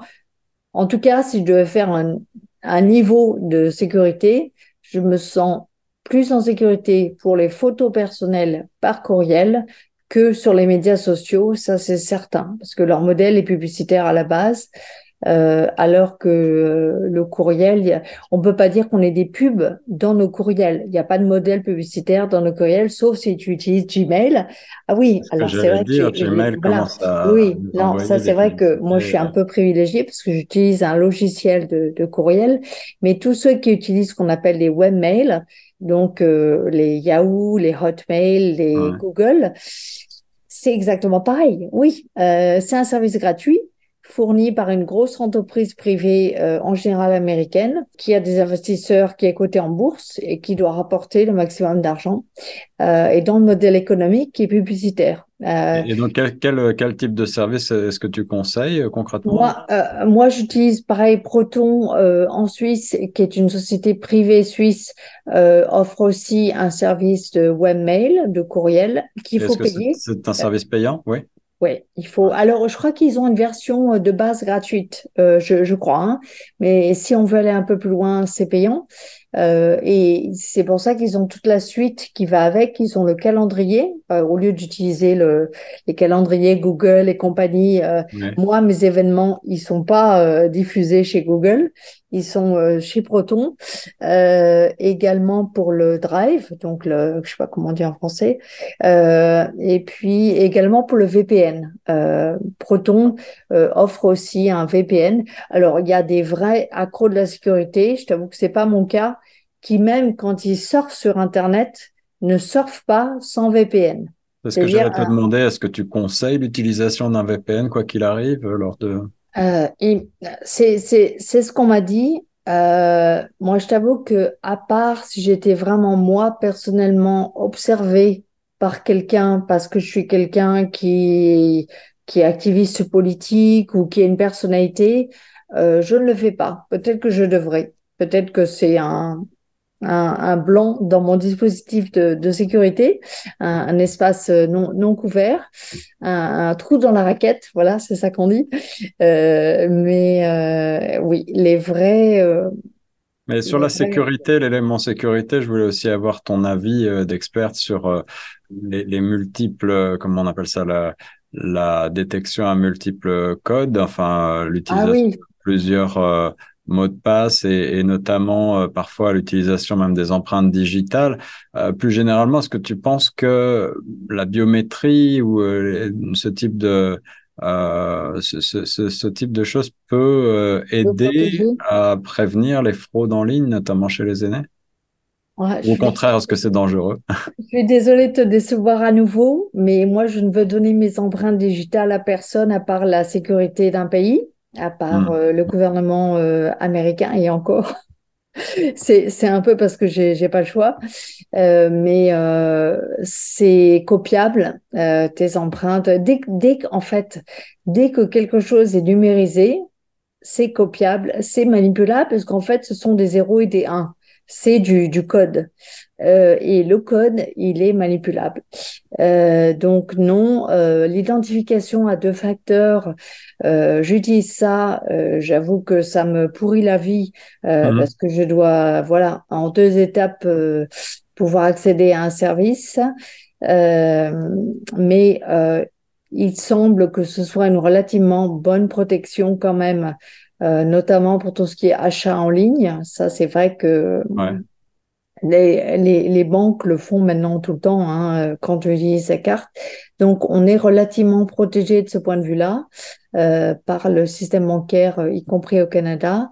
En tout cas, si je devais faire un niveau de sécurité, je me sens plus en sécurité pour les photos personnelles par courriel que sur les médias sociaux, ça c'est certain, parce que leur modèle est publicitaire à la base. Euh, alors que euh, le courriel, on peut pas dire qu'on ait des pubs dans nos courriels. Il n'y a pas de modèle publicitaire dans nos courriels, sauf si tu utilises Gmail. Ah oui, alors c'est vrai dire, que Gmail commence à oui, non, ça c'est vrai que moi je suis un peu privilégiée parce que j'utilise un logiciel de, de, courriel, mais tous ceux qui utilisent ce qu'on appelle les webmails, donc euh, les Yahoo, les Hotmail, les Google, c'est exactement pareil. Oui, euh, c'est un service gratuit fourni par une grosse entreprise privée, euh, en général américaine, qui a des investisseurs, qui est coté en bourse et qui doit rapporter le maximum d'argent, euh, et dans le modèle économique qui est publicitaire. Euh, et donc, quel, quel, quel, type de service est-ce que tu conseilles concrètement? Moi, moi j'utilise pareil Proton en Suisse, qui est une société privée suisse, offre aussi un service de webmail, de courriel, qu'il faut payer. C'est un service payant, oui. Oui, il faut. Alors, je crois qu'ils ont une version euh, de base gratuite, euh, je, je, crois. Hein. Mais si on veut aller un peu plus loin, c'est payant. Euh, et c'est pour ça qu'ils ont toute la suite qui va avec. Ils ont le calendrier euh, au lieu d'utiliser le, les calendriers Google et compagnie. Euh, moi, mes événements, ils sont pas euh, diffusés chez Google, ils sont chez Proton. également pour le Drive, donc le, je sais pas comment dire en français. et puis également pour le VPN. Proton offre aussi un VPN. Alors il y a des vrais accros de la sécurité. Je t'avoue que c'est pas mon cas qui même quand ils surfent sur Internet, ne surfent pas sans VPN. est ce que j'allais te demander. Est-ce que tu conseilles l'utilisation d'un VPN, quoi qu'il arrive, lors de... Euh, c'est ce qu'on m'a dit. Euh, moi, je t'avoue que, à part si j'étais vraiment moi personnellement observée par quelqu'un parce que je suis quelqu'un qui qui est activiste politique ou qui a une personnalité, euh, je ne le fais pas. Peut-être que je devrais. Peut-être que c'est un, un, blanc dans mon dispositif de, sécurité, un, espace euh, non, non couvert, un, trou dans la raquette, voilà, c'est ça qu'on dit. Euh, mais euh, oui, les vrais. mais sur la sécurité, l'élément sécurité, je voulais aussi avoir ton avis d'expert sur les, multiples, comment on appelle ça, la, la détection à multiples codes, enfin l'utilisation ah de plusieurs mots de passe et, notamment euh, parfois l'utilisation même des empreintes digitales. Euh, plus généralement, est-ce que tu penses que la biométrie ou euh, ce type de ce, ce, ce, type de choses peut aider à prévenir les fraudes en ligne, notamment chez les aînés? Ou au contraire, est-ce que c'est dangereux? Je suis désolée de te décevoir à nouveau, mais moi, je ne veux donner mes empreintes digitales à personne à part la sécurité d'un pays à part hmm. euh, le gouvernement euh, américain et encore. c'est un peu parce que j'ai pas le choix, euh, mais c'est copiable tes empreintes. Dès, dès en fait, dès que quelque chose est numérisé, c'est copiable, c'est manipulable parce qu'en fait, ce sont des zéros et des 1 c'est du, du code. Euh, et le code, il est manipulable. Euh, donc non, euh, l'identification à deux facteurs, euh, j'utilise ça. Euh, j'avoue que ça me pourrit la vie mhm. parce que je dois, voilà, en deux étapes, pouvoir accéder à un service. mais il semble que ce soit une relativement bonne protection quand même euh, notamment pour tout ce qui est achat en ligne. Ça, c'est vrai que les, les, les, banques le font maintenant tout le temps hein, euh, quand tu utilises sa carte. Donc, on est relativement protégé de ce point de vue-là euh, par le système bancaire, euh, y compris au Canada.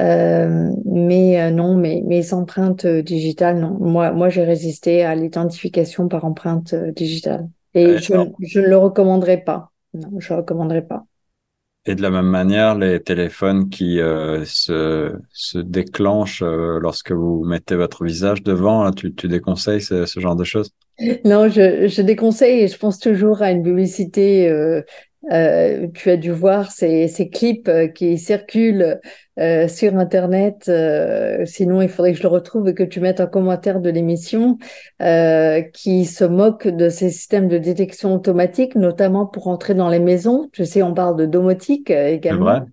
Euh, mais non, mes, mes empreintes digitales, non. Moi, moi, j'ai résisté à l'identification par empreinte digitale. Et je, je ne le recommanderais pas. Non, je ne recommanderais pas. Et de la même manière, les téléphones qui euh, se, déclenchent euh, lorsque vous mettez votre visage devant, là, tu, déconseilles ce, genre de choses? Non, je, je déconseille et je pense toujours à une publicité euh, Euh, tu as dû voir ces, ces clips euh, qui circulent euh, sur Internet. sinon, il faudrait que je le retrouve et que tu mettes un commentaire de l'émission qui se moquent de ces systèmes de détection automatique, notamment pour entrer dans les maisons. Je sais, on parle de domotique également.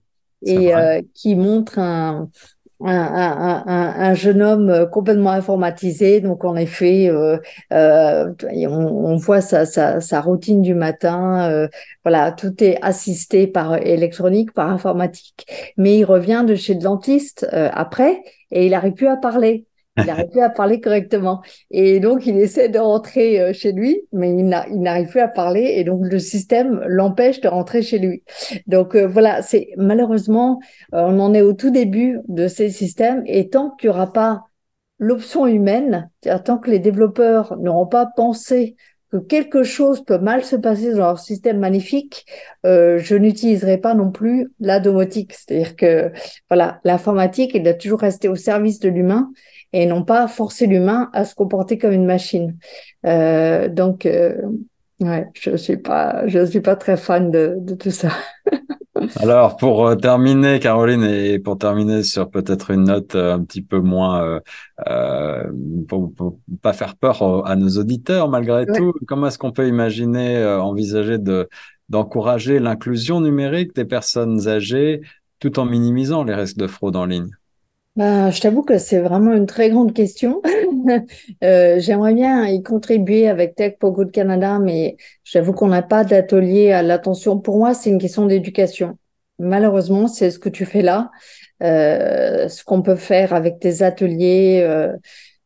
Et qui montre un, un, un, un, jeune homme euh, complètement informatisé. Donc, en effet, euh, euh, on, on, voit sa, sa, sa, routine du matin. Euh, voilà, tout est assisté par électronique, par informatique. Mais il revient de chez le dentiste euh, après et il n'arrive plus à parler. Il n'arrive plus à parler correctement. Et donc, il essaie de rentrer euh, chez lui, mais il n'arrive plus à parler. Et donc, le système l'empêche de rentrer chez lui. Donc, euh, voilà, c'est malheureusement, euh, on en est au tout début de ces systèmes. Et tant qu'il n'y aura pas l'option humaine, tant que les développeurs n'auront pas pensé que quelque chose peut mal se passer dans leur système magnifique, je n'utiliserai pas non plus la domotique. C'est-à-dire que voilà, l'informatique, elle doit toujours rester au service de l'humain et non pas forcer l'humain à se comporter comme une machine. Euh, donc, euh, ouais, je suis pas, je suis pas très fan de, de tout ça. Alors, pour euh, terminer, Caroline, et pour terminer sur peut-être une note un petit peu moins, euh, pour, pour, pas faire peur à nos auditeurs malgré tout, comment est-ce qu'on peut imaginer, envisager de d'encourager l'inclusion numérique des personnes âgées tout en minimisant les risques de fraude en ligne? Bah, je t'avoue que c'est vraiment une très grande question. euh, J'aimerais bien y contribuer avec Tech for Good Canada, mais j'avoue qu'on n'a pas d'atelier à l'attention. Pour moi, c'est une question d'éducation. Malheureusement, c'est ce que tu fais là. Euh, ce qu'on peut faire avec des ateliers euh,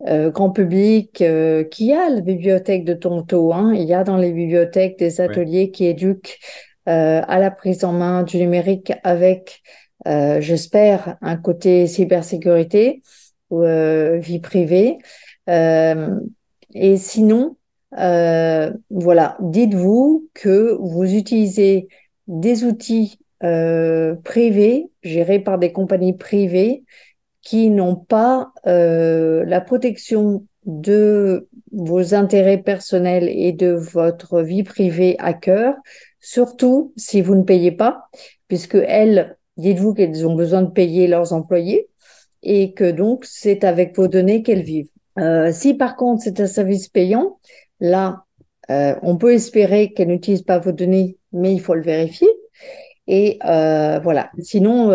euh, grand public, euh, qui a la bibliothèque de Toronto. Hein. Il y a dans les bibliothèques des ateliers qui éduquent euh, à la prise en main du numérique avec euh, j'espère, un côté cybersécurité ou euh, vie privée. Euh, et sinon, voilà, dites-vous que vous utilisez des outils privés, gérés par des compagnies privées, qui n'ont pas la protection de vos intérêts personnels et de votre vie privée à cœur, surtout si vous ne payez pas, puisque elles Dites-vous qu'elles ont besoin de payer leurs employés et que donc c'est avec vos données qu'elles vivent. Euh, si par contre c'est un service payant, là, euh, on peut espérer qu'elles n'utilisent pas vos données, mais il faut le vérifier. Et euh, voilà. Sinon,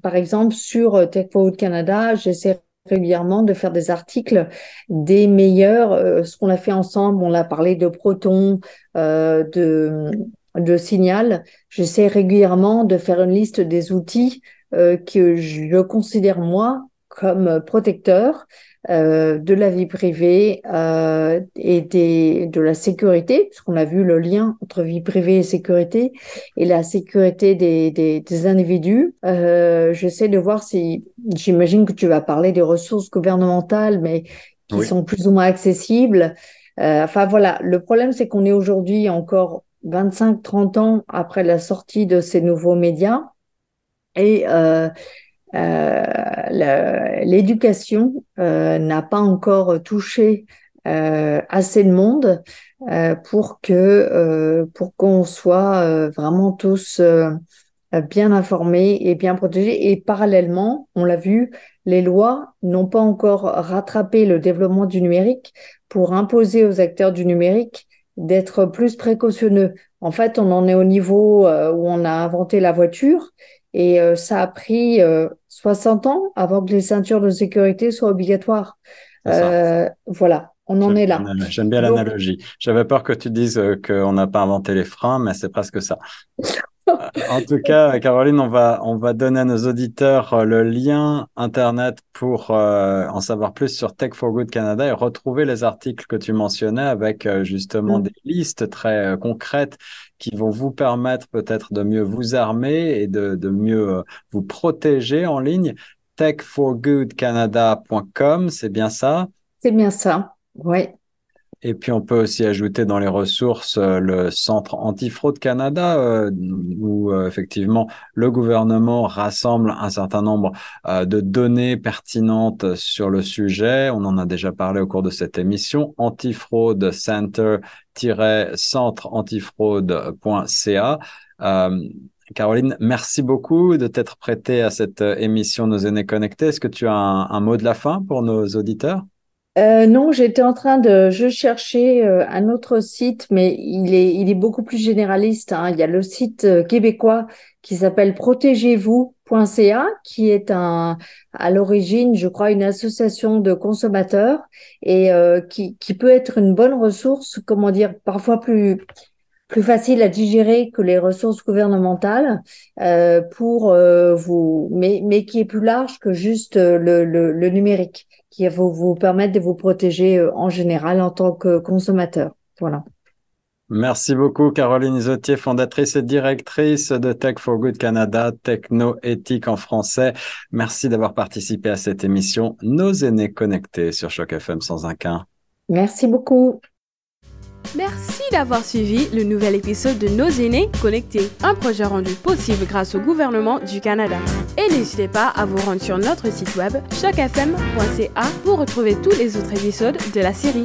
par exemple, sur Tech Canada, j'essaie régulièrement de faire des articles des meilleurs, ce qu'on a fait ensemble, on a parlé de Proton, de de signal, j'essaie régulièrement de faire une liste des outils euh, que je considère moi comme protecteurs euh, de la vie privée euh, et des, de la sécurité, puisqu'on a vu le lien entre vie privée et sécurité, et la sécurité des, des, des individus. Euh, J'essaie de voir si, j'imagine que tu vas parler des ressources gouvernementales, mais qui sont plus ou moins accessibles. Euh, enfin voilà, le problème c'est qu'on est aujourd'hui encore 25-30 ans après la sortie de ces nouveaux médias. Et euh, euh, l'éducation euh, n'a pas encore touché euh, assez de monde pour que pour qu'on soit vraiment tous bien informés et bien protégés. Et parallèlement, on l'a vu, les lois n'ont pas encore rattrapé le développement du numérique pour imposer aux acteurs du numérique d'être plus précautionneux. En fait, on en est au niveau euh, où on a inventé la voiture et euh, ça a pris 60 euh, ans avant que les ceintures de sécurité soient obligatoires. voilà, on en est là. J'aime bien l'analogie. J'avais peur que tu dises qu'on n'a pas inventé les freins, mais c'est presque ça. En tout cas, Caroline, on va, on va donner à nos auditeurs euh, le lien Internet pour euh, en savoir plus sur Tech for Good Canada et retrouver les articles que tu mentionnais avec euh, justement mm. des listes très concrètes qui vont vous permettre peut-être de mieux vous armer et de, de mieux vous protéger en ligne. techforgoodcanada.com, c'est bien ça? C'est bien ça, oui. Et puis on peut aussi ajouter dans les ressources euh, le Centre Antifraude Canada, euh, où euh, effectivement le gouvernement rassemble un certain nombre de données pertinentes sur le sujet. On en a déjà parlé au cours de cette émission. Antifraude Center centreantifraude.ca. Caroline, merci beaucoup de t'être prêtée à cette émission Nos aînés connectés. Est-ce que tu as un mot de la fin pour nos auditeurs? Euh, non, j'étais en train de, je cherchais euh, un autre site, mais il est, il est beaucoup plus généraliste. Hein. Il y a le site euh, québécois qui s'appelle protégez-vous.ca, qui est un, à l'origine, je crois, une association de consommateurs et qui, qui peut être une bonne ressource, comment dire, parfois plus plus facile à digérer que les ressources gouvernementales euh, pour vous, mais, mais qui est plus large que juste le, le, le numérique qui va vous permettre de vous protéger euh, en général en tant que consommateur. Voilà. Merci beaucoup, Caroline Isotier, fondatrice et directrice de Tech for Good Canada, techno-éthique en français. Merci d'avoir participé à cette émission Nos aînés connectés sur Choc FM 101.1. Merci beaucoup. Merci d'avoir suivi le nouvel épisode de Nos aînés connectés, un projet rendu possible grâce au gouvernement du Canada. Et n'hésitez pas à vous rendre sur notre site web chocfm.ca pour retrouver tous les autres épisodes de la série.